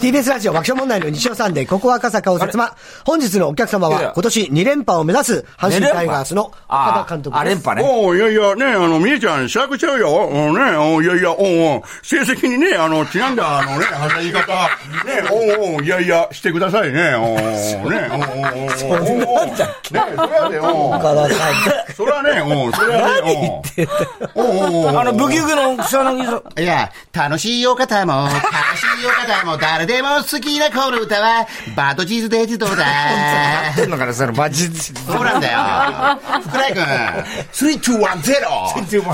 TBS ラジオ爆笑問題の日曜サンデー、ここは赤坂を説ま。本日のお客様は、今年2連覇を目指す、阪神タイガースの岡田監督です。あ、連覇ね。おいやいや、ね、あの、みえちゃん、しゃくちゃうよ。うん、ね、おいやいや、おうおう成績にね、あの、ちなんだ、あのね、あの言い方、ね、おうおういやいや、してくださいね。おうね、おうおうおうそんなんだっけ？ね、それはね、おう岡田さん。それはね、おうそれはね、おうおうおうおうあの、ブギウギの草薙さん。いや、楽しいお方も、楽しいお方も、誰でも好きなこの歌は、バトチーズデジトだ？やってんのかな、それ、マジで。そうなんだよ。福来くん、3210!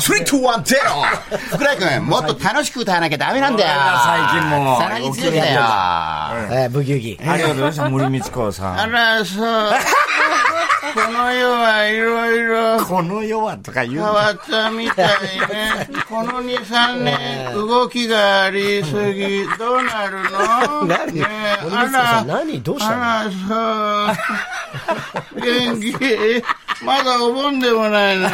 3210! 福来くん、もっと楽しく歌わなきゃダメなんだよ。最近もうさらに強いんだよ。えー、ブギウギ。ありがとうございました、森光子さあん。ら、そう。この世はいろいろこの世はとか言う変わったみたいね。この2、3年、動きがありすぎ、どうなるの？何？ねえ森光子さん何？どうしたの？あら、そう。元気？まだお盆でもないのに、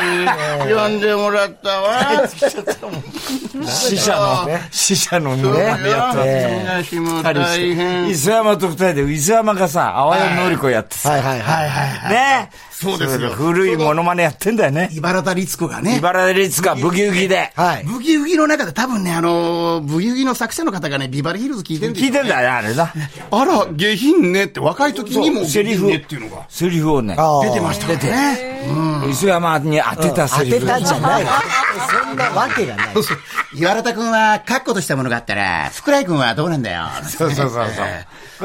呼んでもらったわ。死者の、死者の。ね。東も大変。磯山と二人で、磯山がさ、淡谷のり。子やってさ、はいはいはい。ねそうですよ古いモノマネやってんだよね。茨田律子がね。茨城律がブギウギで。はい。ブギウギの中で多分ね、あの、ブギウギの作者の方がね、ビバリーヒルズ聞いてるんですよ、聞いてんだよ、あれだ。あら、下品ねって若い時にもセリフ下品ねっていうのが。セリフをね、出てましたからね。磯山に当てた当セリフ。てたんじゃない。そんなわけがない。そうそう。岩田くんは、確固としたものがあったら、福来くんはどうなんだよ。そうそうそうそう。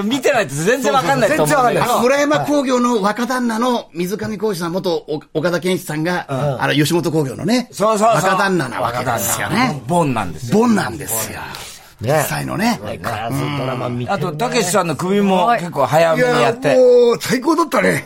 見てないと全然わかんないと思うんだけど。あの、村山工業の若旦那の水上浩二さん、元お岡田健一さんが、あの、吉本工業のね、そうそうそう。若旦那なわけですよね。ボンなんですよ。ボンなんですよ。実ね際のね。相変わらずドラマ見てあと、たけしさんの首も結構早めにやって。もう、最高だったね。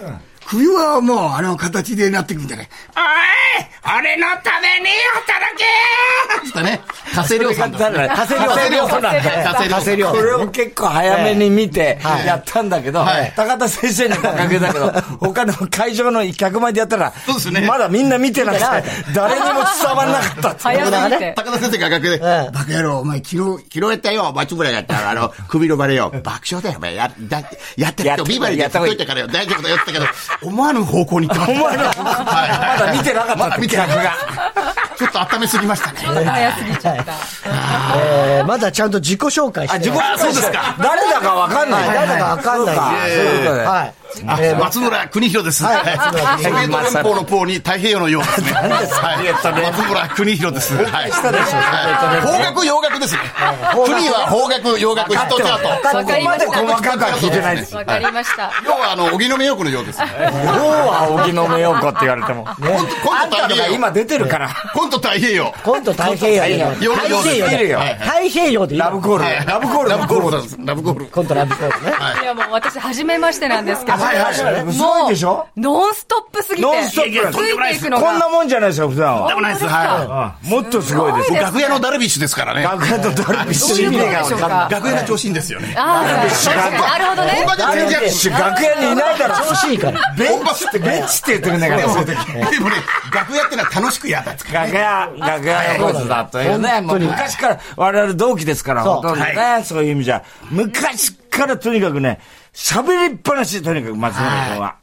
冬はもう、あの形でなってくんじゃない？おい俺のために働けつってね、加瀬亮さんと。加瀬亮加瀬亮さんなんだよ加瀬亮これを結構早めに見てはいやったんだけど、はい。高田先生のおかげだけど、他の会場の客前でやったらそうですね、まだみんな見てなくて、誰にも伝わんなかったって。いう早すぎて。高田先生が楽屋で、うん。バカ野郎、お前昨日、昨日やったよ、松村がやった、あの、首のバレよ。爆笑だよ、お前。や、だやってるよ、やってビバリーでやっといたからよ、大丈夫だよって言ったけど、思わぬ方向に行ってました。思わぬ方向まだ見てなかったまだ見てなかっ客た。ちょっと温めすぎましたね。早すぎちゃった。えーまだちゃんと自己紹介してあ、自己紹介して誰だかわかんない。はい誰だかわかんないそうかそういうことで。はい。松村邦弘です。はい。松村邦ソビエト連邦のポーに太平洋のようですね。はい。松村邦弘です。はい。はい邦楽洋楽ですね。国は邦楽洋楽ヒットチャート。わかりました。細かくは聞いてないです。わかりました。要はあの、荻野目洋子のようです。要は荻野目洋子って言われても。コント太平洋。今出てるから。コント太平洋。コント太平洋太平洋。太平洋でいいのラブコール。ラブコール。ラブコールです。ラブコール。コントラブコールね。いやもう私、初めましてなんですけど。はいはいすごいでしょ？ノンストップすぎて。ノンストップついていくのが。こんなもんじゃないですよ、普段は。でもないです。はもっとすごいですい。。楽屋のダルビッシュですからね。楽屋とダルビッシュ。楽屋が調子いいんですよね。ああ、なるほどね。他で全然楽屋にいないだろ。調子いいから。ベンチって、ベンチって言ってくんだから、そういう時。でもね、楽屋ってのは楽しくやった。楽屋、楽屋横綱だというね、昔から我々同期ですから、ほとんどね、そういう意味じゃ。昔からとにかくね、喋りっぱなし、とにかく松村君は。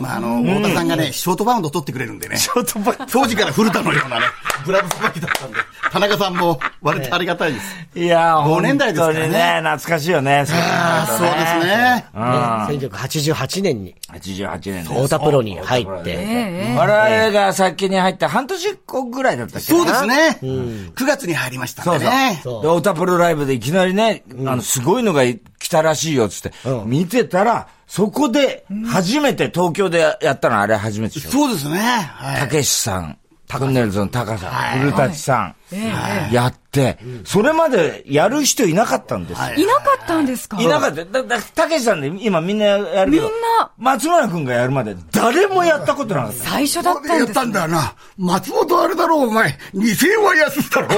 まあ、あの、太田さんがね、ショートバウンド取ってくれるんでね。ショートバウン当時から古田のようなね、グラブさばきだったんで、田中さんも割とありがたいです。いやー、同年代ですからね本当にね、懐かしいよね。ああ、そうですね。ね1988年に88年です。太田プロに入って。ええ我々が先に入って半年後ぐらいだったっけそうですね。9月に入りましたんでね。そうで、オタプロライブでいきなりね、あの、すごいのが来たらしいよ、つって、見てたら、そこで、初めて東京でやったのあれ初めてでしょ？そうですね。はい。たけしさん、トンネルズのタカさん、古舘さん、やって、それまでやる人いなかったんですよ。いなかったんですか？いなかった。だ、だ、たけしさんで今みんなやるけど。みんな松村くんがやるまで誰もやったことなかった。最初だったんやったですんだよな。松本あれだろ、お前。2000円は安いだろ、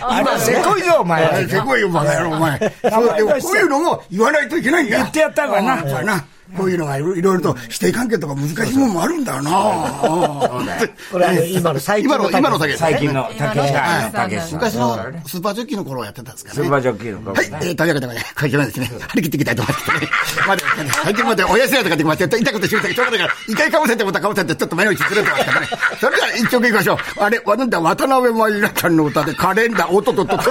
あれ、せこいぞ、おお前。前。せこいよ、バカ野郎、お前。こういうのも言わないといけないんだよ。言ってやったからな。こういうのがいろいろと指定関係とか難しいもんもあるんだよな。これあの、今の最近今の、今のだけ最近の、たけしはいたけし。昔のスーパージョッキーの頃はやってたんですかね。スーパージョッキーのはい、えー、というわけで、これいけないですね。張り切っていきたいと思いますね。まだ、最近まで親知らずができまして、痛くてしまったけど、しょうがないから、一回かぶせてまたかぶせて、ちょっと目の位置ずれてますからね。それでは一曲いきましょう。あれ、なんだ、渡辺真由ちゃんの歌で、カレンダー、おっとっとっとっと。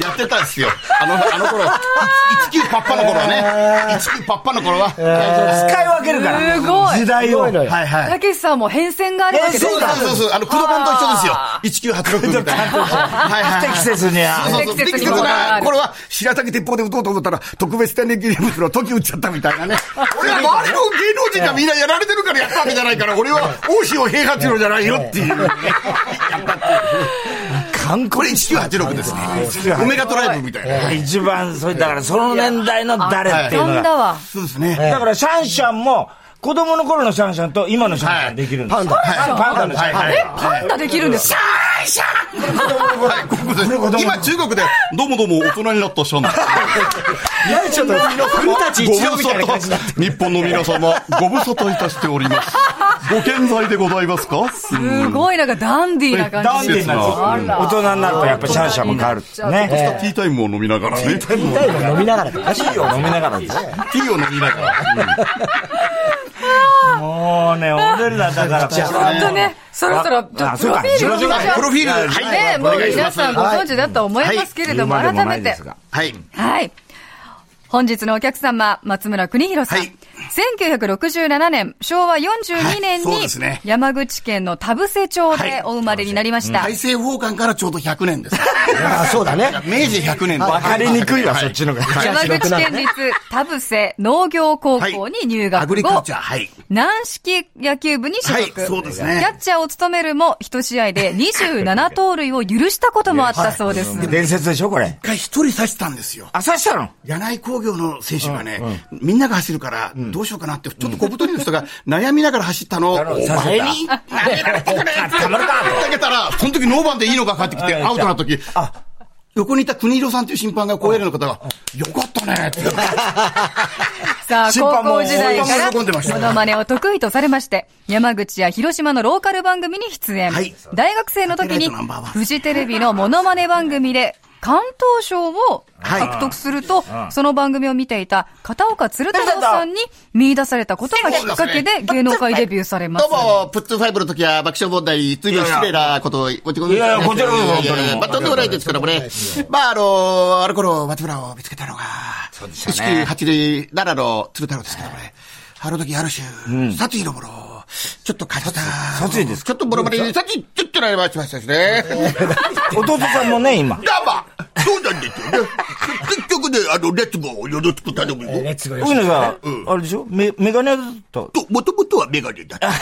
やってたんですよ。あの、あの頃、19パッパの頃はね。19パッパの頃は。使い分けるから。すごい時代を。すごいのよはいはい。たけしさんも変遷があるわけですそうかそうそうそう。あの、クドカンと一緒ですよ。1986みたいな。はいはい不適切には。そうそう不適切なこれは、白滝鉄砲で撃とうと思ったら、特別天然記念物の時撃っちゃったみたいなね。俺は周りの芸能人がみんなやられてるからやったわけじゃないから、俺は大塩平八郎じゃないよっていう。やったっていう。これ1986ですね。オメガトライブみたいな。一番、それ、だからその年代の誰っていう呼のが。んだわ。そうですね。だからシャンシャンも、子供の頃のシャンシャンと今のシャンシャンできるんです。パンダ。はいパンダのシャンシャン。はいえ、パンダできるんですか？はい、ここで今中国で、どうもどうも大人になったシャンだ。ちょっと、古舘一郎みたいな感じ日本の皆様、ご無沙汰いたしております。ご健在でございますかすごいなんかダンディーな感じで。す。大人になるとやっぱシャンシャンも変わる。ねっ。ティータイムを飲みながらね。ティータイムを飲みながらとか。ティーを飲みながら。ティーを飲みながら。もうね、俺らだから。ちょっとね、そろそろ、プロフィールを見ましょう。プロフィール、はい。ねもう皆さんご存知だと思いますけれども、はい改めて。はい。はい。本日のお客様、松村邦弘さん。はい1967年、昭和42年にですね、山口県の田伏町でお生まれになりました。大政奉還からちょうど100年です。あそうだね。明治100年。わかりにくいわ、そっちのが。山口県立田伏農業高校に入学後、アグリカルチャー、はい。軟式野球部に所属。はいそうですねキャッチャーを務めるも、一試合で27盗塁を許したこともあったそうです。伝説でしょ、これ。一回一人刺したんですよ。あ、刺したの？柳井工業の選手がね、みんなが走るから、どうしようかなって、ちょっと小太りの人が悩みながら走ったの。を、お前に投げられてくれって投げたら、その時ノーバンでいいのが返ってきて、アウトな時、横にいた国広さんという審判が、高野連の方が、よかったねって。さあ、高審判も校時代から、喜んでましたモノマネを得意とされまして、山口や広島のローカル番組に出演。はい。大学生の時にフジテレビのモノマネ番組で、関東賞を獲得すると、その番組を見ていた片岡鶴太郎さんに見出されたことがきっかけで芸能界デビューされます。どうも、プッツファイブの時は爆笑問題、随分失礼なことをごちごいやいやこちらこそ本当にまあ、とん。でもないですけどもね。まあ、あの、あの頃、松村を見つけたのが、そうでしたね。1987の鶴太郎ですけどもね。あの時、ある種、殺意のものを、ちょっと感じた。殺意ですちょっとボロボロに、殺意、ちょっとなりましたですね。弟さんもね、今。そうなんですよね。結局ね、あの、レッツゴーをよろしく頼むよ。レッツゴーよこういうのさ、あれでしょ？メメガネだった。と、もともとはメガネだった。こ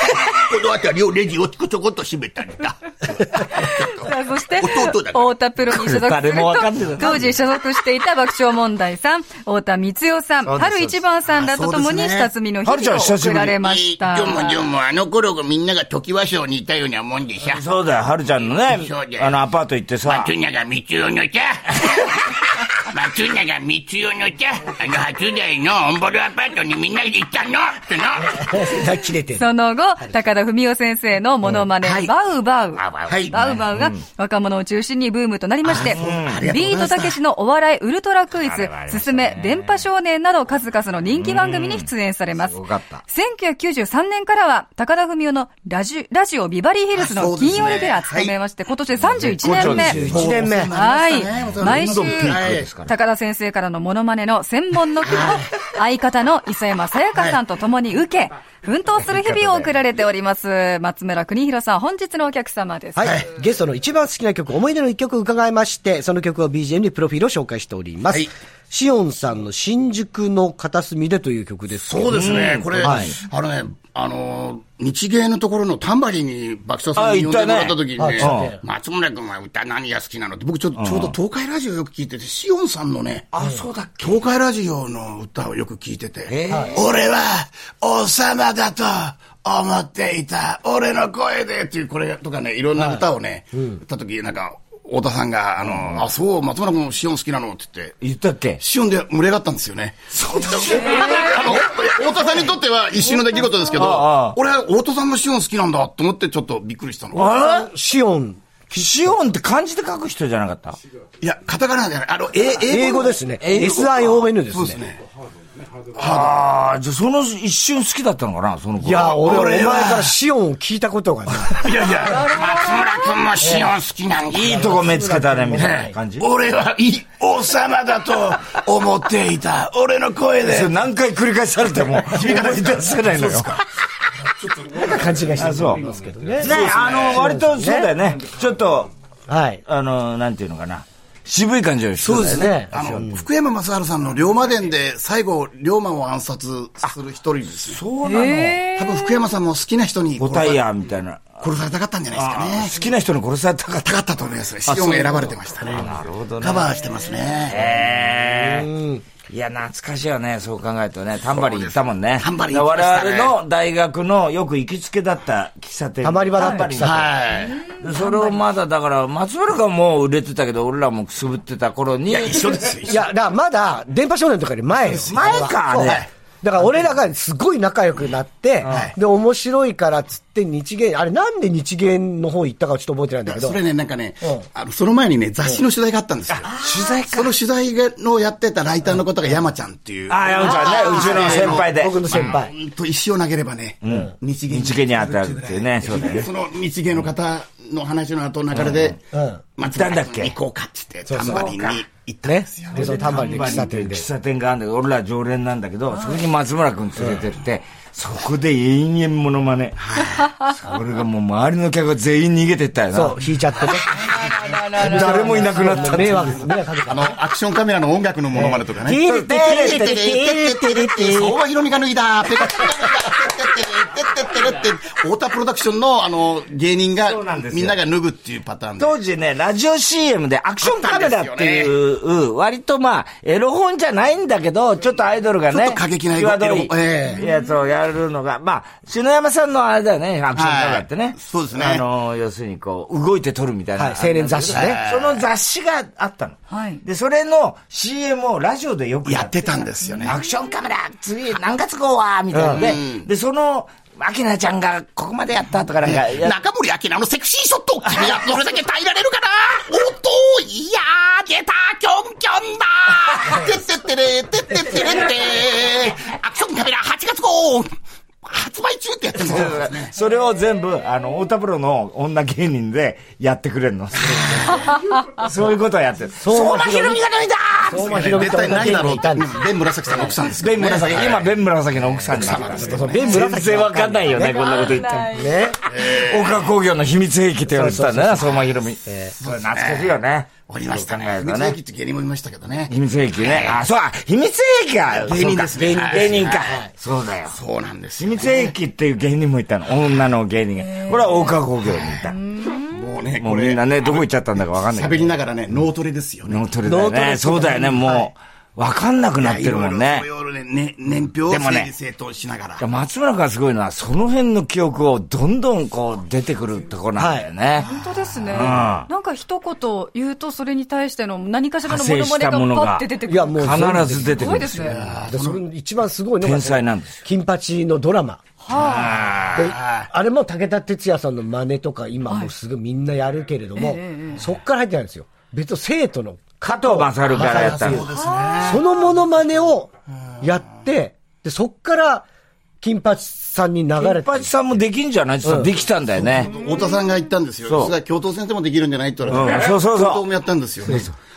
の辺りをレジをちょこっと閉めたんだ。そして、太田プロに所属すると、当時所属していた爆笑問題さん、太田光代さん、春一番さんらと共に下積みの日々を久しぶり。送られました。でもでも、あの頃がみんなが時和賞にいたようなもんでさ。そうだよ、はるちゃんのねあのアパート行ってさ、松永光代のさ、松永光代のさ、あの初代のオンボルアパートにみんなで行ったの？っての。切れてる。その後、高田文夫先生のモノマネ、はいバウバウ。はい。バウバウが若者を中心にブームとなりまして、ビートたけしのお笑いウルトラクイズ、すすめ、電波少年など数々の人気番組に出演されます。すごかった1993年からは、高田文夫のラジラジオビバリーヒルズの金曜レギュラー務めまして、今年で31年目。1年目。はい。毎週高田先生からのモノマネの専門の句を、相方の磯山さやかさんと共に受け、奮闘する日々を送られております。松村邦弘さん、本日のお客様です。はい。ゲストの一番好きな曲、思い出の一曲を伺いまして、その曲を BGM にプロフィールを紹介しております。はいシオンさんの新宿の片隅でという曲ですそうですね、これ、はいあのね、あの、日芸のところのタンバリンに爆笑さんに呼んでもらった時にねね、松村君は歌何が好きなのって、僕ちょちょうど東海ラジオよく聞いてて、シオンさんのね、あ、そうだっけ東海ラジオの歌をよく聞いてて、俺は王様だと思っていた、俺の声でっていう、これとかね、いろんな歌をね、歌った時なんか、太田さんが、あの、あ、そう、松村君シオン好きなのって言って、言ったっけ？シオンで盛り上がったんですよね。そうだあの、太田さんにとっては一瞬の出来事ですけああど、俺は太田さんのシオン好きなんだと思ってちょっとびっくりしたの。あシオン。れシオンって漢字で書く人じゃなかった？いや、カタカナじゃない。あの、え英語ですね。SION ですね。そうですね。ああ、じゃあその一瞬好きだったのかなその子。いや、俺、お俺は前からシオンを聞いたことがない。いやいや、松村君もシオン好きなんだ。いいとこ目つけたね、みたいな感じ。俺はいい王様だと思っていた。俺の声でそれ。何回繰り返されても、思い出せないのよ。感じがしてあ、そう。ますけどね。ね、あの、割とそうだよね。ちょっと、はい。あの、なんていうのかな。渋い感じの人だよね。ね。あの、福山雅治さんの龍馬伝で最後、龍馬を暗殺する一人ですよ。そうなの。え多分福山さんも好きな人に五タイヤみたいな。殺されたかったんじゃないですかね。好きな人に殺されたかったたかったと思いますね。シオンが選ばれてましたね。なるほどね。カバーしてますね。へえ。いや、懐かしいよね、そう考えるとね。タンバリン行ったもんね。タンバリン行きましたね我々の大学のよく行きつけだった喫茶店。たまり場だったタンバリン喫茶店はい。でそれをまだ、だから、松村がもう売れてたけど、俺らもくすぶってた頃に。一緒ですよ。いや、だからまだ、電波少年とかより前よ前かそうねだから俺らがすごい仲良くなって、で、面白いからっつって日芸、あれなんで日芸の方行ったかちょっと覚えてないんだけど。それね、なんかねうん、あの、その前にね、雑誌の取材があったんですよ。取材その取材のやってたライターの方が山ちゃんっていう。ああ、山ちゃんね、うちの先輩で。僕の先輩。うんと石を投げればね、日芸日芸に当たるっていうね、そうだよね。その日芸の方の話の後流れで、うん。松行ったんだっけ？行こうかって言って、タンバリンに行ったんねですよ。。で、そのタンバリンで喫茶店で。喫茶店があるんだけど、俺ら常連なんだけど、そこに松村君連れてって、そこで延々モノマネ。それがもう周りの客が全員逃げてったよな。そう、弾いちゃってね。誰もいなくなったっていう迷惑、迷惑かけた。あの、アクションカメラの音楽のモノマネとかね。テレテテレテテレテレテ相馬ひろみが脱いだ、ペコペコペコペコペコペコペコって、太田プロダクションの、あの、芸人がそうなんですよみんなが脱ぐっていうパターンで。当時ね、ラジオ CM でアクションカメラっていう、割とまあ、エロ本じゃないんだけど、ちょっとアイドルがね、ちょっと過激なエロ際どいええやつをやるのが、まあ、篠山さんのあれだよね、アクションカメラってね。はいそうですねあの、要するにこう、動いて撮るみたいな。はい青年雑誌ねその雑誌があったの。はいで、それの CM をラジオでよくやってたんですよね。アクションカメラ、次何月号はみたいなので、で、その、アキナちゃんがここまでやったとかなんか、や中森明菜のセクシーショット君はどれだけ耐えられるかな おっといやー出たキョンキョンだ てってってれてってってれってアクションカメラ8月号発売中ってやってるんですよ。それを全部、あの、太田プロの女芸人でやってくれるの。そういうことをやってる。相馬ひろみが脱いだ相馬ひろみ絶対ないだろう人いたんです。ベン紫さんの奥さんですけどベン紫、今、ベン紫の奥さんです。ベン紫全然わかんないよね、こんなこと言っても。ね。岡工業の秘密兵器って言われてたんだな、相馬ひろみ。それ懐かしいよね。おりましたね。秘密兵器って芸人もいましたけどね。秘密兵器ね。あ、そう、秘密兵器か。芸人ですね芸人か。そうだよ。そうなんです秘よ。密兵器っていう芸人もいたの。女の芸人が。これは大川工業にいた。もうね、もうみんなね、どこ行っちゃったんだかわかんないけ喋りながらね、脳トレですよね。ど。脳トレだよね。そうだよね、もう。わかんなくなってるもんねい。ろいろね、ね年表をでもね整理整頓しながら。松村君がすごいのは、その辺の記憶をどんどんこう出てくるところなんだよね。本当ですね。んなんか一言言うと、それに対しての何かしらのものががパッて出てくる。いや、もう、必ず出てすくるんですよ。ごいですね。でそれ一番すごいのが、天才なんですよ金八のドラマ。はであれも武田鉄矢さんの真似とか今もうすぐみんなやるけれども、そっから入ってないんですよ。別の生徒の加藤勝からやったの。そのモノマネをやって、で、そっから金八さんに流れて。金八さんもできんじゃない？って言ったらできたんだよね。太田さんが言ったんですよ。教頭先生もできるんじゃない？って言われて。うんそうそうそう教頭もやったんですよ。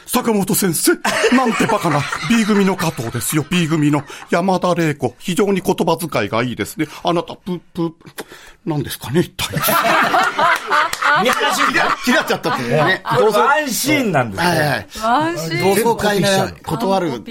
坂本先生、なんてバカな B 組の加藤ですよ、B 組の山田玲子。非常に言葉遣いがいいですね。あなた、ぷ、ぷ、何ですかね、一体。見晴らし。ひらっちゃったっていうね。これワンシーンなんですよ。はいはい。安心。同窓会が断るはい。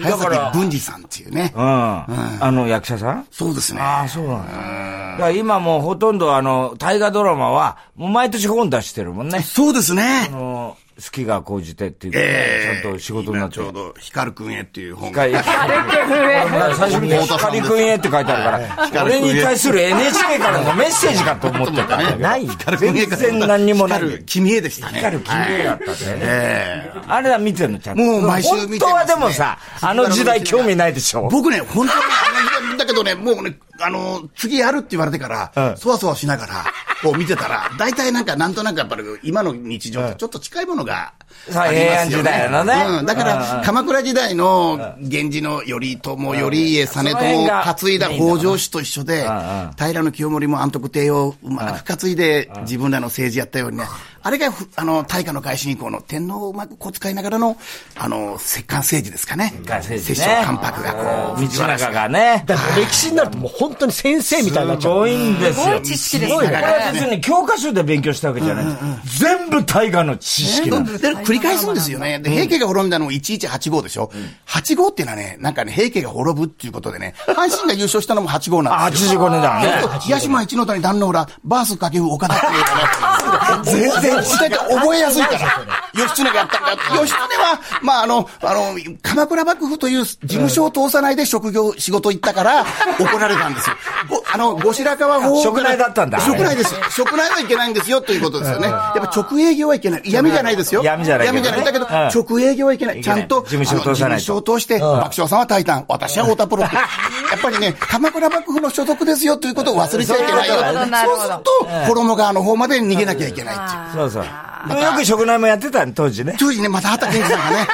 早崎文治さんっていうね。うん。あの役者さん？そうですね。ああ、そうなんだ。だから今もうほとんどあの、大河ドラマは、もう毎年本出してるもんね。そうですねあ。の、好きが高じてっていうか、えー、ちゃんと仕事になって。ちょうど、光くんへっていう本が。光くんへ。最初に光くんへって書いてあるから、俺に対する NHK からのメッセージかと思ってたね。ない。全然何にもない。光る君へでしたね。光る君へだったね。ええ。あれは見てるのちゃんと。もう毎週見て本当はでもさ、あの時代興味ないでしょ。僕ね、本当にあの時代だけどね、もうね、あの、次やるって言われてから、そわそわしながら、こう見てたら、大体なんか、なんとなくやっぱり、今の日常とちょっと近いものがありますよね。平安時代のね。うん。だから、鎌倉時代の源氏の頼朝、頼家、実朝を担いだ北条氏と一緒で、平清盛も安徳帝をうまく担いで、自分らの政治やったようにね、あれが、あの、大化の改新以降の天皇をうまくこう使いながらの、あの、摂関政治ですかね。摂関政治、ね。摂政関白がこう、道中がね。だから歴史になるともう本当に先生みたいになっちゃう。すごいんですよ。すごい知識ですね。これは別に教科書で勉強したわけじゃない。全部大河の知識なんです。繰り返すんですよね。で、平家が滅んだの1185でしょ。8号っていうのはね、なんかね、平家が滅ぶっていうことでね、阪神が優勝したのも8号なんですよ。85年だね。八島一の谷壇の浦、バース掛布岡田っていうね。全然、覚えやすいから。義経がやったんだ。義経は、まあ、あの、あの、鎌倉幕府という事務所を通さないで職業、仕事行ったから、怒られたんですよ。あの、後白河法職内だったんだ。職内です。職内はいけないんですよ、ということですよね。やっぱ直営業はいけない。闇じゃないですよ。闇じゃない。闇じゃない。だけど、直営業はいけない。ちゃんと、事務所を通さない。事務所を通して、爆笑さんはタイタン、私は太田プロって。やっぱりね、鎌倉幕府の所属ですよ、ということを忘れちゃいけないよ。そうすると、衣川の方まで逃げなきゃいけないっていう。そうそう。よく食内もやってた当時ね。当時ね、また畑健さんがね。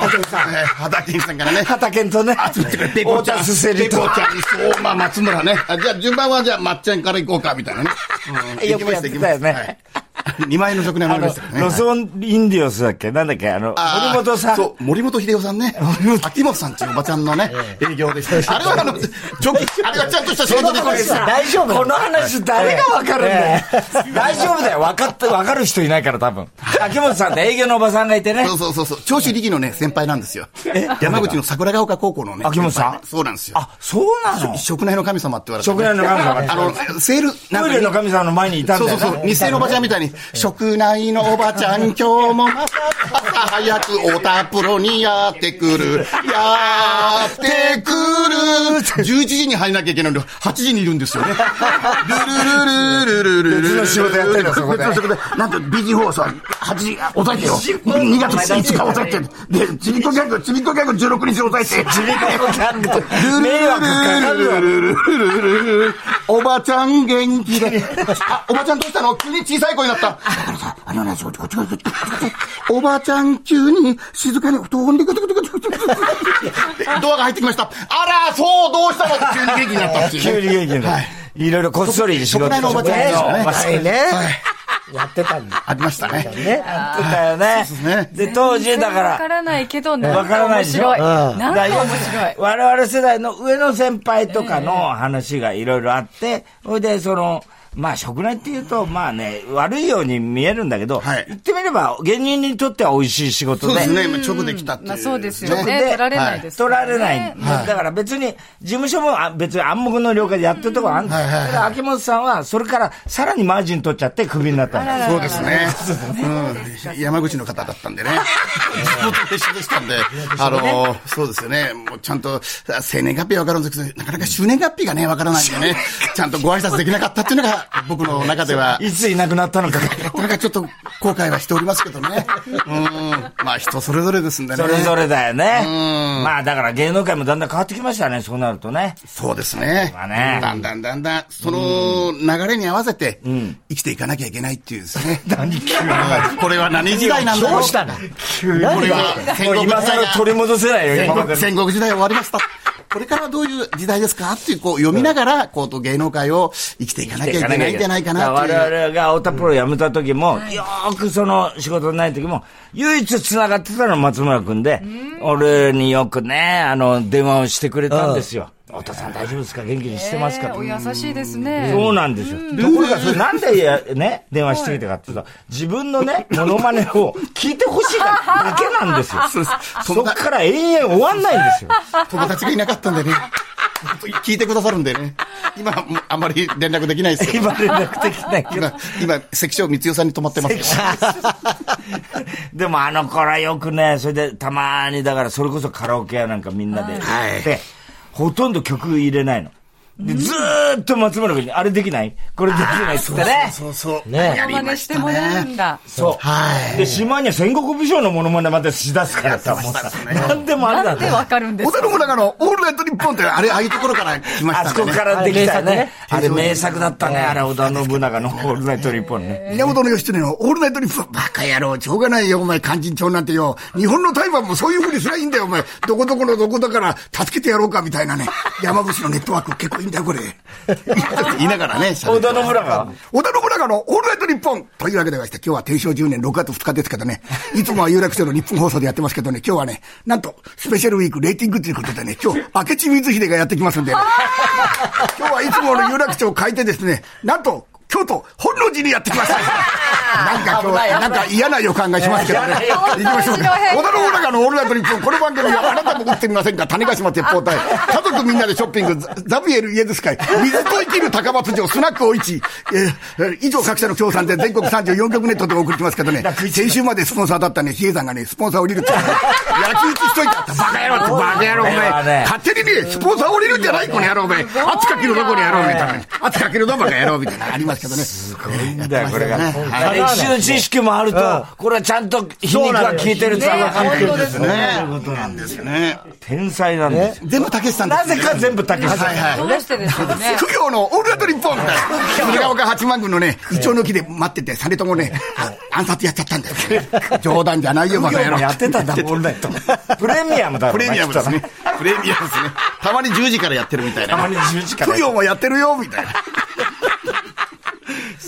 畑さん。畑健さんからね。畑とね。集めてくれ。ペコちゃん。ペコちゃんに、そう、まあ、松村ね。じゃあ、順番はじゃあ、まっちゃんから行こうか、みたいなね。よくやってたよね。2万円の食年もありましたね。ロソンインディオスだっけ？なんだっけ？あの、森本さん。そう、森本秀夫さんね。秋元さんっていうおばちゃんのね、営業でした。あれはあの、ちょあれはちゃんとした仕事で大丈夫この話誰がわかるんだよ。大丈夫だよ。わかって、わかる人いないから多分。秋元さんって営業のおばさんがいてね。そうそうそうそう。長州力のね、先輩なんですよ。山口の桜ヶ丘高校のね。秋元さん？そうなんですよ。あ、そうなの？食内の神様って言われて。食内の神様。あの、セール、トイレの神様の前にいたんだよ。そうそうそう。日生のおばちゃんみたいに、食内いのおばちゃん、今日も朝早くおたプロにやってくる。やってくる。11時に入らなきゃいけないのに、8時にいるんですよね。ルルルルルルルル。別の仕事やってるの、そこで。別の仕事で。なんと、ビジ放送、8時、抑えてよ。2月5日抑えて。で、ちびっこギャグ、ちびっこギャグ16日抑えて。ちびっこギャグ。ルルルルルルルルル。おばちゃん元気で。あ、おばちゃんどうしたの？急に小さい声になった。あのね、こっちこっちこっちおばちゃん急に静かに布団でグツグツグツグツグツドアが入ってきました。あら、そう、どうしたの急に元気になったっていう、急に元気になった。いろいろこっそり仕事して。のおばちゃんですよね。はい。やってたんだ。ありましたね。ね。やってたよね。そうですね。で、当時だから。わからないけど、わからないでしょ。面白い。なんか面白い。我々世代の上の先輩とかの話がいろいろあって、それで、その、まあ、食内っていうと、まあね、悪いように見えるんだけど、はい、言ってみれば、芸人にとっては美味しい仕事で。そうですね、直で来たっていう。まあ、そうですよね。取られないです、ね、取られない。だから別に、事務所も別に暗黙の了解でやってるところあるんですけど、秋元さんは、それからさらにマージン取っちゃってクビになった。そうですね。うん。山口の方だったんでね。地 元と一緒でしたんで、あの、そうですよね。もうちゃんと、生年月日わかるんですけど、なかなか周年月日がね、わからないんでね、ちゃんとご挨拶できなかったっていうのが、僕の中では。いついなくなったのか。なんかちょっと後悔はしておりますけどね。うん。まあ人それぞれですんでね。それぞれだよね。うん。まあだから芸能界もだんだん変わってきましたね、そうなるとね。そうですね。まあね。だんだんだんだん、その流れに合わせて、生きていかなきゃいけないっていうですね。何急に。これは何時代なんだろう。どうしたの？急に。これは戦国時代。取り戻せないよ、戦国時代終わりました。これからどういう時代ですか？っていう、こう、読みながら、こう、芸能界を生きていかなきゃいけないんじゃないかなっていう。我々が太田プロ辞めた時も、よーくその仕事ない時も、唯一繋がってたのは松村君で、俺によくね、あの、電話をしてくれたんですよ。太田さん大丈夫ですか？元気にしてますか、えー、お優しいですね。そうなんですよ。ところが、それなんでや、ね、電話してきたかっていうと、自分のね、モノマネを聞いてほしい だけなんですよ。そっから永遠終わんないんですよ。友達がいなかったんでね。聞いてくださるんでね。今、あんまり連絡できないですけど。今連絡できないけど。今、今関所光代さんに泊まってますでもあの頃はよくね、それでたまに、だからそれこそカラオケ屋なんかみんなで行って、ほとんど曲入れないの。で、ずーっと松村君に、あれできないこれできないっつってね。そうそうそう。ね。モノマネしてもらうんだ。そう。はい。で、島には戦国武将のモノマネまでしだすからさ、もうさ、なんでもあれだなんでわかるんですか？織田信長のオールナイトニッポンって、あれ、ああいうところから来ましたね。あそこからできたね。あれ名作だったね、あれ、織田信長のオールナイトニッポンね。源義経のオールナイトニッポン、バカ野郎、しょうがないよ、お前、勧進帳なんてよ。日本の台湾もそういうふうにすりゃいいんだよ、お前。どこどこのどこだから助けてやろうか、みたいなね。山伏のネットワーク結構いいんだよ、これ。言いながらね。織田信長織田信長のオールナイト日本というわけでまして、今日は天正10年6月2日ですけどね、いつもは有楽町の日本放送でやってますけどね、今日はね、なんと、スペシャルウィークレーティングということでね、今日、明智光秀がやってきますんで、ね、今日はいつもの有楽町を変えてですね、なんと、京都、本能寺にやってきました。なんか今日、なんか嫌な予感がしますけどね。行きましょうか。小田の中のオールナイトニッポン、この番組はあなたも打ってみませんか種子島鉄砲隊。家族みんなでショッピング、ザビエル家ですかい。水と生きる高松城、スナックおいち。えー、以上各社の協賛で全国34局ネットでお送りしますけどね。先週までスポンサーだったね、比叡山がね、スポンサー降りるって。焼き討ちしといた。バカ野郎ってバカ野郎、お前。勝手にね、スポンサー降りるんじゃないこの野郎、お前。圧かけるどこにやろう、みたいな。圧かけるどバカ野郎、みたいな。ありますけどね。すごいんだよ、これが。歴史の知識もあると、これはちゃんと皮肉が効いてるって分かってるんですね。そういうことなんですよね。天才なんです。全部たけしさんなぜか全部たけしさん。はいどうしてですかね。苦行のオールナイト日本鶴岡八幡宮のね、イチョウの木で待ってて、実朝ね、暗殺やっちゃったんだよ。冗談じゃないよ、バカ野郎。やってたんだ、オールナイト。プレミアムだプレミアムですね。プレミアムですね。たまに10時からやってるみたいな。たまに10時から。苦行もやってるよ、みたいな。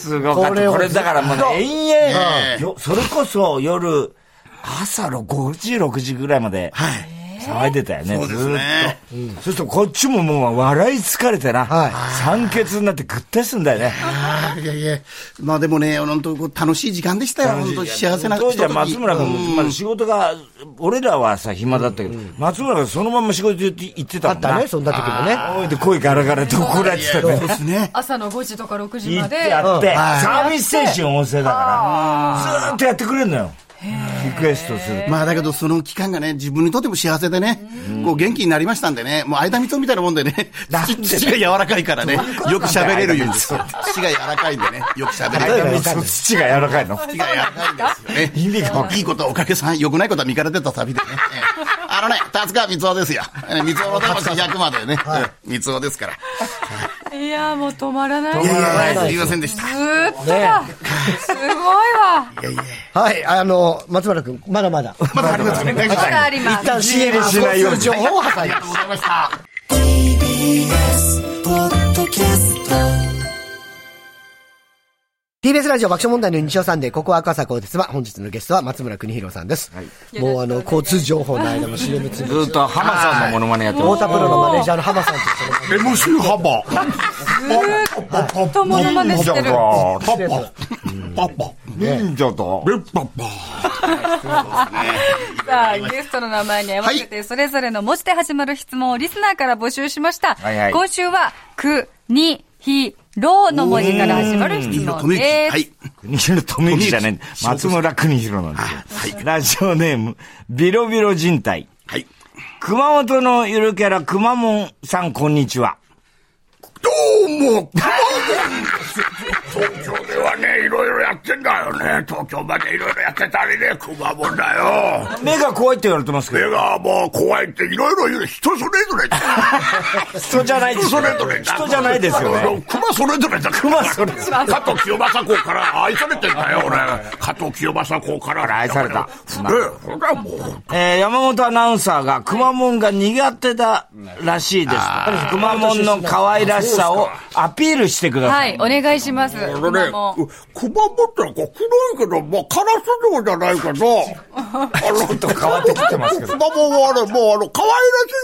すごかった。これだからもうね、延々、それこそ夜、朝の5時、6時ぐらいまで、はい。騒いでたよね、ずっと。そうするとこっちももう笑い疲れてな、酸欠になってぐったりすんだよね。いやいや、まあでもね、本当楽しい時間でしたよ、本当幸せな当時は松村君も、仕事が、俺らはさ、暇だったけど、松村君そのまま仕事行ってたもんな。あったね、そんな時もね。おいで声ガラガラと怒られてたね。朝の5時とか6時まで。やって、サービス精神旺盛だから、ずっとやってくれるのよ。リクエストする。まあだけどその期間がね、自分にとっても幸せでね、こう元気になりましたんでね、もう間光みたいなもんでね、土が柔らかいからね、よく喋れるように土が柔らかいんでね、よく喋れる。土が柔らかいの？土が柔らかいんですよね。意味がいいことおかげさん、良くないことは見かれてた旅でね。あのね、達川光雄ですよ。光雄の魂100までね、光雄ですから。いやもう止まらない。いやいや、すいませんでした。ずーっとだ。すごいわ。いやいや。はい、あの、松村君、まだまだ。まだありますね。まだあります。一旦 CM しないように。情報を挟みありがとうございました。TBS ポッドキャスト TBS ラジオ爆笑問題の日曜サンデー、ここは赤坂ですが、本日のゲストは松村邦弘さんです。はい、もうあの、交通情報の間も CM つずっと浜さんのモノマネやってます。太田プロのマネージャーの浜さんと MC ハバ。ずっとモノマネしてる。パパ。パパ。忍者だ。レッパパ。さあ、ゲストの名前に合わせて、それぞれの文字で始まる質問をリスナーから募集しました。今週は、く、に、ひ、ろの文字から始まる質問です。はい。国広富之じゃない。松村国広なんです。はい。ラジオネーム、ビロビロ人体。はい。熊本のゆるキャラ、くまモンさん、こんにちは。どうも、熊東京ではね、いろいろやってんだよね。東京までいろいろやってたりね、熊本だよ。目が怖いって言われてますけど。目がもう怖いっていろいろ言う。人それぞれ。人じゃないです人それぞれ人じゃないですよね。熊それぞれだ。熊それぞれ。加藤清正公から愛されてんだよ、俺。加藤清正公から愛された。えー、山本アナウンサーが熊門が苦手だらしいです。熊門の可愛らしさをアピールしてください。はい、お願いします。あのね、熊本ってこう黒いけど、まあ、カラス城じゃないけど、あの、ちょっと変わってきてますけど。熊本はあれ、もうあの、可愛ら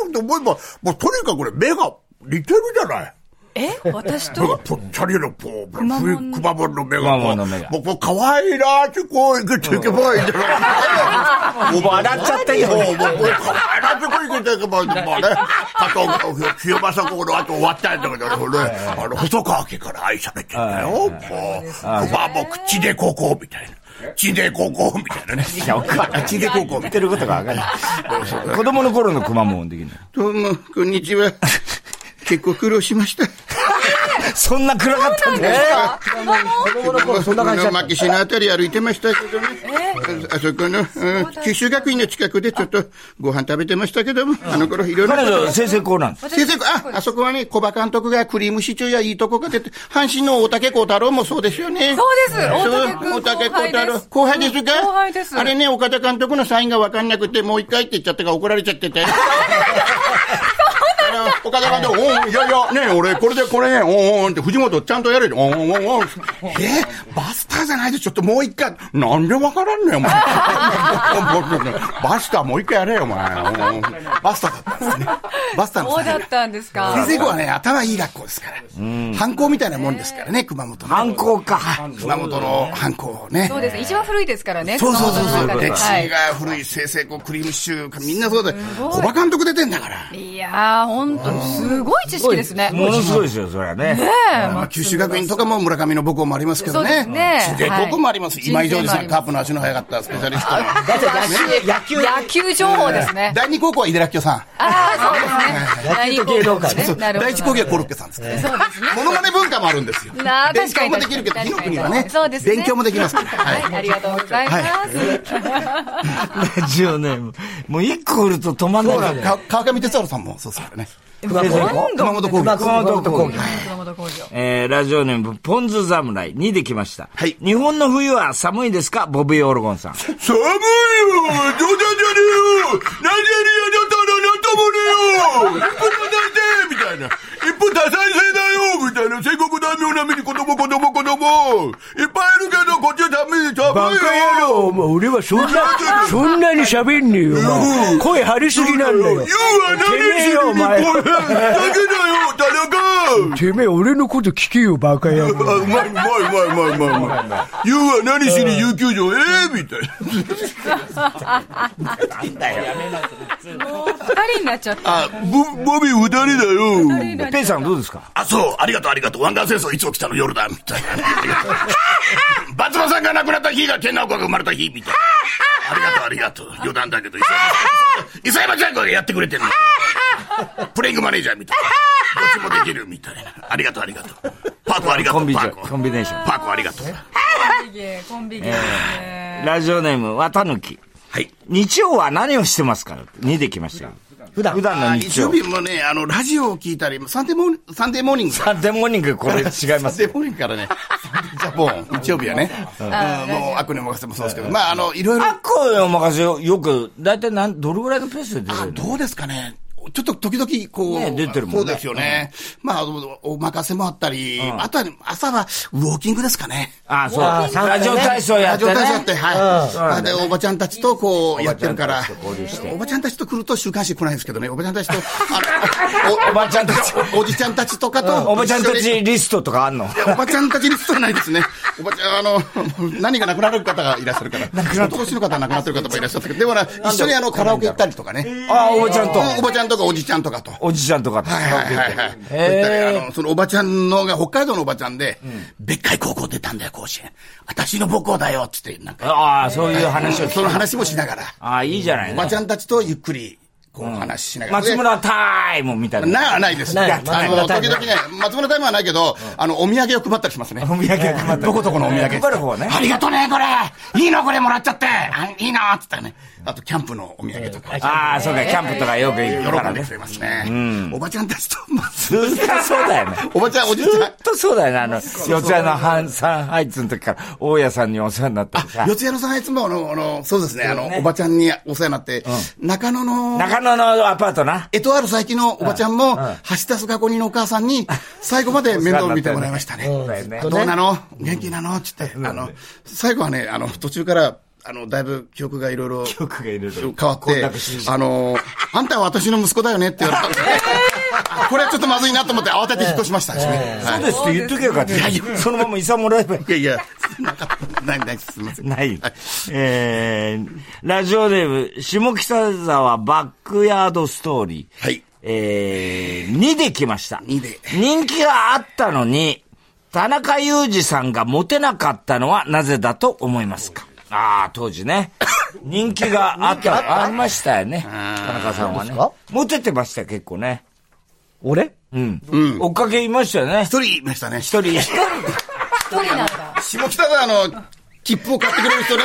しいと思えば、もうとにかくね、目が似てるじゃない。え私と？ぽっちゃりのぽ、くまモンのまモンの目の目がもう、もう、可愛いなって、こう、いけていけばいいんじゃないもう笑っちゃってるよもう、もう、可愛いなって、こう、いけていけばいいんだ。まあね。あと、清正公の後終わったんだけどね、これね、あの、細川家から愛されてんだよ。もう、くまも口でここ、みたいな。血でここ、みたいなね。いや、わかんない。血でここ、みたい言ってることがわかんない。子供の頃のくまモンできるの。どうも、こんにちは。結構苦労しました。そんな暗かったんだよ。子供？の頃そんな感じだった。牧師のあたり歩いてましたけどね。あそこの、うん九州学院の近くでちょっとご飯食べてましたけども、あの頃いろいろ先生校なんです。先生、あ、あそこはね、小馬監督がクリームシチューやいいとこが出て、阪神の大竹幸太郎もそうですよね。そうです大竹幸太郎。後後輩ですす後輩ですあれね、岡田監督のサインがわかんなくて、もう一回って言っちゃったから怒られちゃってて。岡田監督、おん、いやいや、ね俺、これでこれね、おんおんって藤本ちゃんとやれる。おんおんおん。えバスターじゃないでちょっともう一回。なんでわからんねん、お前。バスターもう一回やれよ、お前。おんバスターだったんですね。バスターのそうだったんですか。先生校はね、頭いい学校ですから。反抗みたいなもんですからね、熊本の。反抗か。熊本の反抗ね。そうですね。一番古いですからね。そうそうそうそう。歴史が古い清々校クリームシチュー、みんなそうだ。小馬監督出てんだから。いやー、本当にすごい知識ですね。ものすごいですよ、それはね。まあ、九州学院とかも村上の母校もありますけどそうでね。すね自然高校もあります。はい今井ジョージさん、カープの足の速かったスペシャリストの。だって野球、野野球情報ですね。第二高校は井出らっきょさん。ああ、そうですね。野球と芸能界ね。第一工芸はコロッケさんですから。そうですね。モノマネ文化もあるんですよ。なあ勉確かに強もできるけど、確かに火の国はねそうです、ね勉強もできますから。はいはい、ありがとうございます。ラジオネーム。もう一個売ると止まんない川上哲治さんもそうですからね。熊本工業。熊本工業。熊本工場。えー、ラジオネーム、ポンズ侍2できました。はい日本の冬は寒いですか？ボビー・オルゴンさん。寒いよ冗談じゃねえよなんでやりやだったらなんともねえよたいな。一分多再生だよみたいな。戦国大名並みに子供子供子供いっぱいいるけど、こっちは寒い、寒いよバカ野郎、お前俺はそんな、そんなに喋んねえよ、お前声張りすぎなんだよ。言うわ何しにてめえよお前これだけだよ、田中てめえ、俺のこと聞けよ、バカ野あ、郎。うまいうまいうまいうまいうまいうまい。言うわ、何しに有給場、ええみたいな。もう二人になっちゃった。あ、ボ、ボビー二人だよ。ペイさんどうですか？あ、そう、ありがとう、ありがとう。湾岸戦争いつ起きたの？夜だ、みたいな。バツマさんが亡くなった日が天皇子が生まれた日、みたいな。ありがとう、ありがとう。余談だけど、磯山ちゃんがやってくれてんの。プレイングマネージャーみたいな。どっちもできるみたいな。ありがとう、ありがとう。パークありがとう、コンビじゃパーク。コンビネーション。パークありがとう。コンビ芸、コンビ芸ですね。ラジオネーム、綿抜はい。日曜は何をしてますか ?2 できましたよ。普段。普段のあ日曜。日曜。日もね、あの、ラジオを聞いたり、サンデーモーサンデーモーニング。サンデーモーニング、これ違います。サンデーモーニングからね、ジャポン、日曜日はね、うん。もう、悪に任せもそうですけど、まあ、あの、いろいろ。あ、こうお任せよ、よく、だいたいなん、どれぐらいのペースで出てるの？どうですかね。ちょっと時々、こう、ね出てるもんねそうですよね。まあ、おお任せもあったり、あとは、朝はウォーキングですかね。あ、そう。ラジオ体操やラジってね。オ体操やって、はい。うんで、おばちゃんたちとこう、やってるからおばちゃんたちと来ると週刊誌来ないんですけどね、おばちゃんたちと、あの おばちゃんたち。おおじちゃんたちとかと、おばちゃんたちリストとかあんの？おばちゃんたちリストはないですね。おばちゃん、あの、何が亡くなる方がいらっしゃるから。お年の方亡くなってる方もいらっしゃったけど、でもな、一緒にあの、カラオケ行ったりとかね。あ、おばちゃんと。おばちゃんとかおじちゃんとかと。おじちゃんとかと。はいはいはいはい。へーあの、そのおばちゃんのが、北海道のおばちゃんで、別海高校出たんだよ、甲子園。私の母校だよ、つって、なんか。ああ、そういう話をその話もしながら、ああ、いいじゃないのおばちゃんたちとゆっくり、こう話しながら。松村タイムみたいな。な、ないです。ないあの、時々ね、松村タイムはないけど、あの、お土産を配ったりしますね。お土産配ったりどこどこのお土産。配る方ねありがとね、これいいのこれもらっちゃってあいいなっつったらね。あと、キャンプのお土産とか。ああ、そうか、キャンプとかよく行くからね喜んでく。れますね。おばちゃんたちと、まあずっとそうだよね。おばちゃん、おじちゃんずっ。とそうだよね。あの、四谷のハンサンハイツの時から、大家さんにお世話になって。四谷のさんいつもあの、あの、そうですね、あの、おばちゃんにお世話になって、中野の、中野のアパートな。えとある佐伯のおばちゃんも、橋田須賀子にのお母さんに、最後まで面倒を見てもらいましたね。どうなの？元気なの？つって、あの、最後はね、あの、途中から、あの、だいぶ記憶がいろいろ、記憶がいろいろ変わってあの、あんたは私の息子だよねって言われたんで、これはちょっとまずいなと思って慌てて引っ越しましたね。そうですって言っとけばよかった。そのまま遺産もらえばいい。いやいや、なかった。ないないすみません。ない。えー、ラジオネーム、下北沢バックヤードストーリー。はい。えー、2で来ました。2で人気があったのに、田中裕二さんがモテなかったのはなぜだと思いますか？ああ、当時ね。人気があった、ありましたよね。田中さんはねそうですか？モテてましたよ、結構ね。俺？うん。追っかけいましたよね。一人いましたね。一人。一人なんだ。下北沢の切符を買ってくれる人ね。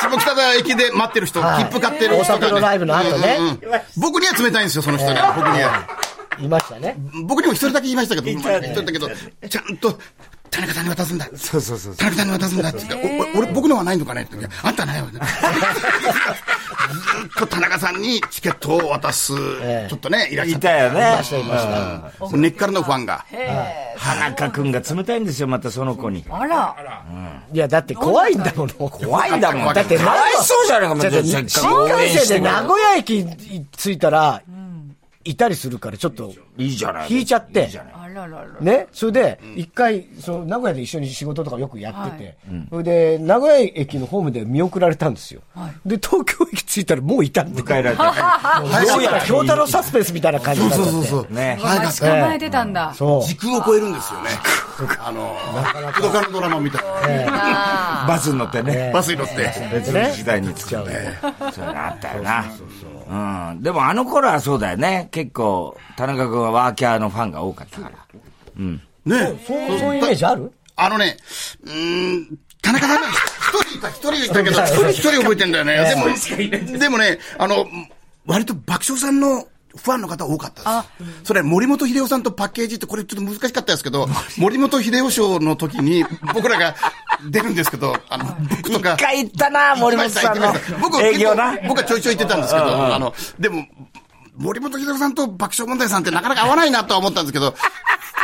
下北沢駅で待ってる人、はい切符買ってる人大阪のライブの後ねうんうんうん僕には冷たいんですよ、その人ね。僕には。いましたね。僕にも一人だけ言いましたけど、一人だけど、ちゃんと、田中さんに渡すんだ。そうそうそう。田中さんに渡すんだって言って、俺、僕のはないのかね？って言って、あんたないわ。ずっと田中さんにチケットを渡す、ええちょっとね、いらっしゃいったよね。もう根っからのファンが。田中くんが冷たいんですよ、またその子に。あら。いや、だって怖いんだもの。怖いんだもん。だってかわいそうじゃない？か、もう新幹線で名古屋駅着いたら、いたりするから、ちょっと、いいじゃない。引いちゃっていいじゃない。ね、それで、一回、その、名古屋で一緒に仕事とかよくやってて、それで、名古屋駅のホームで見送られたんですよ。で、東京駅着いたらもういたんで。迎えられて。どうやら京太郎サスペンスみたいな感じになっ。そうそうそう。ね。待ち構えてたんだ。そう。時空を超えるんですよね。あの、不動のドラマみたいな。バスに乗ってね。バスに乗って。別の時代に作っね。そういうのあったよな。うん。でもあの頃はそうだよね。結構、田中君はワーキャーのファンが多かったから。ねそうそういうイメージある？あのね、うーん、田中さんが一人いた、一人いたけど、一人一人覚えてんだよね。でも、でもね、あの、割と爆笑さんのファンの方多かったです。それ、森本秀夫さんとパッケージって、これちょっと難しかったですけど、森本秀夫賞の時に僕らが出るんですけど、あの、僕とか。一回行ったな、森本さんの僕営業な。結構僕はちょいちょい行ってたんですけど、あの、でも、森本秀夫さんと爆笑問題さんってなかなか合わないなとは思ったんですけど、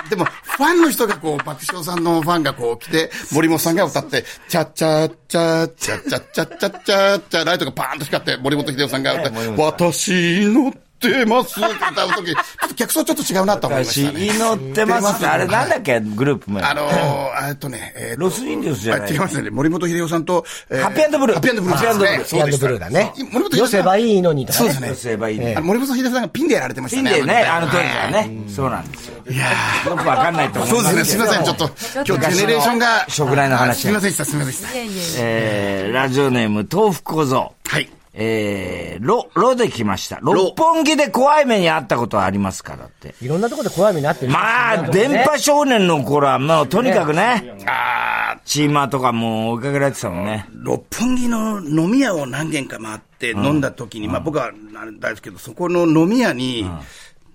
でも、ファンの人がこう、爆笑さんのファンがこう来て、森本さんが歌って、チャッチャッチャッチャッチャッチャッチャッチャッチャライトがパーンと光って、森本秀夫さんが歌って、私乗ってますって歌うとき、ちょっと客層ちょっと違うなと思いま私、したね。祈ってますって。あれなんだっけ？グループ名。あのー、えっとね、えーとロスインディオスじゃない？あ違いますね。森本秀夫さんと、えーハッピーアンドブルーハッピーアンドブルー。ハッピーアンドブルーキャンドブルーだね森本。秀夫さん寄せばいいのにとかね。そうですねそうすればいいえねあ。の森本秀夫さんがピンでやられてましたね。ピンでね、あの当時はね。そうなんですよ。いやよくわかんないと思そうですね、すみません、ちょっと、今日ジェネレーションが。食来の話すみませんでした、すみませんでした。えー、ラジオネーム、豆腐小僧。はい。えー、ロ、ロで来ました。六本木で怖い目にあったことはありますからって。いろんなところで怖い目になってる。まあ、電波少年の頃はもうとにかくね、あーチーマーとかもう追いかけられてたもんね。六本木の飲み屋を何軒か回って飲んだ時に、まあ僕はあれですけど、そこの飲み屋に、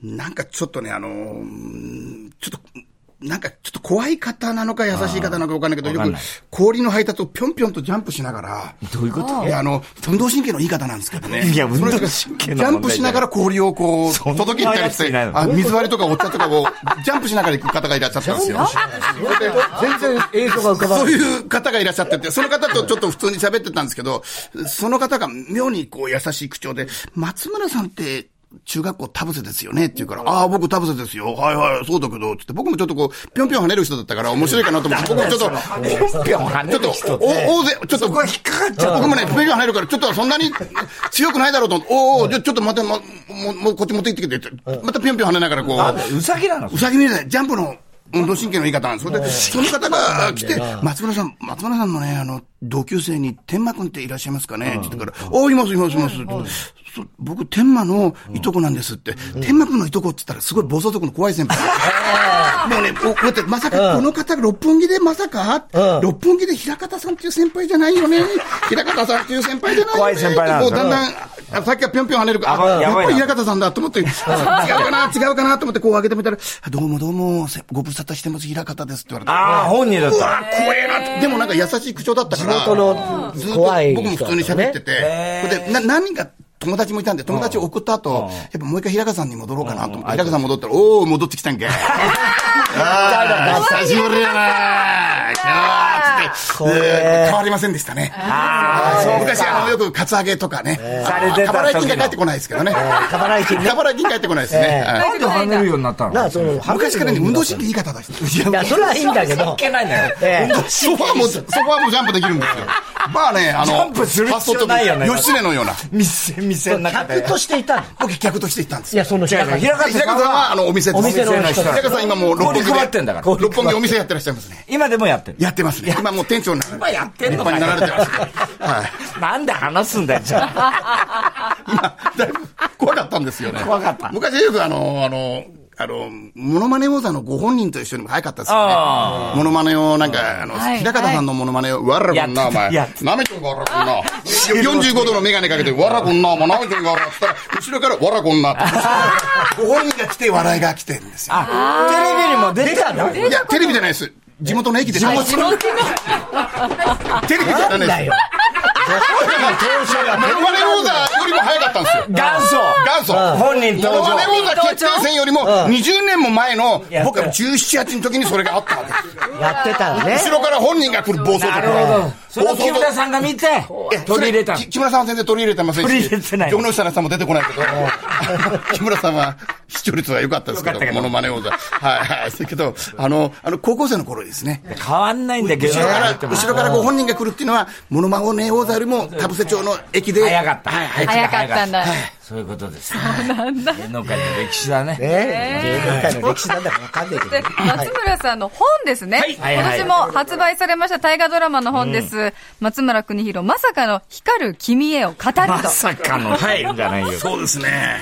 なんかちょっとね、あのー、ちょっと、なんかちょっと怖い方なのか優しい方なのかわかんないけど、よく氷の配達をぴょんぴょんとジャンプしながら、どういうこと？いや、あの、運動神経のいい方なんですけどね。いや運動神経のジャンプしながら氷をこう、届けたりして、あ水割りとかお茶とかを、ジャンプしながら行く方がいらっしゃったんですよ。全然映像が浮かばない。そういう方がいらっしゃってて、その方とちょっと普通に喋ってたんですけど、その方が妙にこう優しい口調で、松村さんって、中学校田臥ですよねって言うから、ああ、僕田臥ですよ。はいはい、そうだけど、つって。僕もちょっとこう、ぴょんぴょん跳ねる人だったから面白いかなと思って、僕もちょっと、ぴょん跳ねちょっとる人っ、おて。大勢、ちょっと、っかかっちゃ僕もね、ぴょんぴょん跳ねるから、ちょっとそんなに強くないだろうと。思って、おお、じゃあちょっとまた、ま、もう、もうこっち持って行ってきて、またぴょんぴょん跳ねながらこう、うさぎなの？うさぎみたい。な、ジャンプの運動神経の言い方なんです。それで、その方が来て、松村さん、松村さんのね、あの、同級生に、天馬くんっていらっしゃいますかねって言ってから、あ、います、います、います。そ僕、天馬のいとこなんですって。天馬くん。のいとこって言ったら、すごい暴走族の怖い先輩。もうね、こうやって、まさか、この方が六本木でまさか、六本木で平方さんっていう先輩じゃないよね？平方さんっていう先輩じゃないよね？怖い先輩なんですもうだんだん、あさっきはぴょんぴょん跳ねるか。ら、やっぱり平方さんだと思って、違うかな、違うかな？と思ってこう開けてみたら、どうもどうも、せご無沙汰してます、平方ですって言われて。ああ、本人だった。怖えなって。でもなんか優しい口調だったから。地元のずっと怖い人僕も普通に喋ってて。それで、な、何人か友達もいたんで、友達を送った後、やっぱもう一回平方さんに戻ろうかなと思って、平方さん戻ったら、おー、戻ってきたんかい。ああ、久しぶりやな今変わりませんでしたね。昔、あの、よくカツアゲとかね。されてた過払い金が返ってこないですけどね。過払い金ね過払い金返ってこないですね。はいなんで跳ねるようになったの昔からね、運動神経いい方だし。いや、それはいいんだけど。けないのよ。ええソファーも、ソファーもジャンプできるんですよ。まあね、あの、ジャンプする必要ないよね義経のような。店、店の中で客。としていたの僕、客として行ったんですよ。いや、その平川平川平川さんは、あの、お店ですお店の人平川さん今もう、六本木六本木お店やってらっしゃいますね。今でもやってる。やってますね。今もう店長になられて。やってんの立派になられてますね。はい。なんで話すんだよ、じゃあ。今、だいぶ怖かったんですよね。怖かった昔よくあの、あの、あの、モノマネ王座のご本人と一緒にも早かったですよねあ。モノマネをなんか、あの、はい平方さんのモノマネを、わらこんな、お前。なめとんか、わらこんな。45度のメガネかけて、わらこんな、お前、なめとんか、わらって言ったら、後ろから、わらこんなって。ご本人が来て、笑いが来てるんですよ。あ、テレビにも出たの？いや、テレビじゃないです。地元の駅で。地元のテレビじゃないです。だよ。モノマネ王座よりも早かったんですよ。元祖元祖。本人登モノマネ場。王座決定戦よりも20年も前の僕は17、8の時にそれがあったわけです。やってたのね。後ろから本人が来る暴走とか。それを木村さんが見て、取り入れた木村さんは全然取り入れてませんし。取り入れてない城之内さんも出てこないけど、木村さんは視聴率は良かったですけど、モノマネ王座。はいはい。だけど、あの、あの、高校生の頃ですね。変わんないんだけど後ろから、後ろからご本人が来るっていうのは、モノマネ王座よりも田臥町の駅で。早かった。はい、はい。早かったんだ。そういうことです。そうなんだ。芸能界の歴史だね。ね芸能界の歴史なんだかわかんないけどでね。、松村さんの本ですね。はいはいはい今年も発売されました大河ドラマの本です。松村邦弘、まさかの光る君へを語ると。まさかの入るんじゃないよ。そうですね。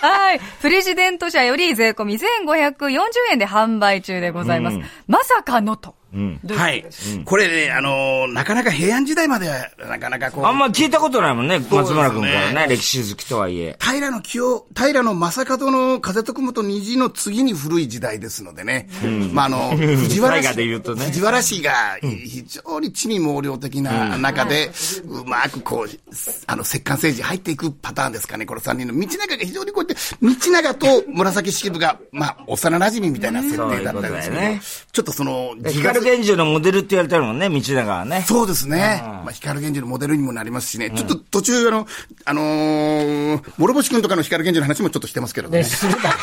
はい。プレジデント社より税込み1540円で販売中でございます。まさかのと。はい。これね、あの、なかなか平安時代までは、なかなかこう。あんま聞いたことないもんね、松村君からね、歴史好きとはいえ。平の清、平の正門の風と雲と虹の次に古い時代ですのでね。まあ、あの、藤原氏、で言うとね藤原氏が非常に地味猛量的な中で、うまくこう、あの、摂関政治入っていくパターンですかね、この三人の。道長が非常にこうやって、道長と紫式部が、まあ、幼馴染みたいな設定だったんですけど、ねちょっとその、光源氏のモデルって言われてるもんね、道長はね。そうですね。まあ、光源氏のモデルにもなりますしね。ちょっと途中、あの、あのー、諸星君とかの光源氏の話もちょっとしてますけどね。ね、するだろ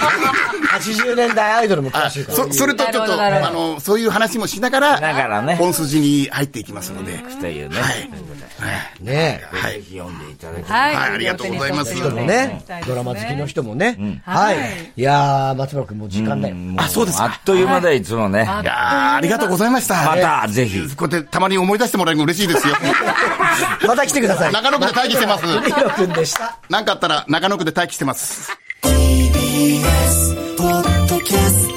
80年代アイドルも詳あしいから。そそれとちょっと、なるほどなるほあの、そういう話もしながら、ながらね本筋に入っていきますので。というね。はい。ねはい。ぜひ読んでいただきたい。はい。はいありがとうございます人もね、ドラマ好きの人もね。はい。いやー、松村君もう時間だよ。あ、そうですか。あっという間だよ、いつもね。いやーありがとうございました。また、ぜひ。こうやってたまに思い出してもらえるの嬉しいですよ。また来てください。中野区で待機してます。松村君でした。なんかあったら中野区で待機してます。TBS ポッ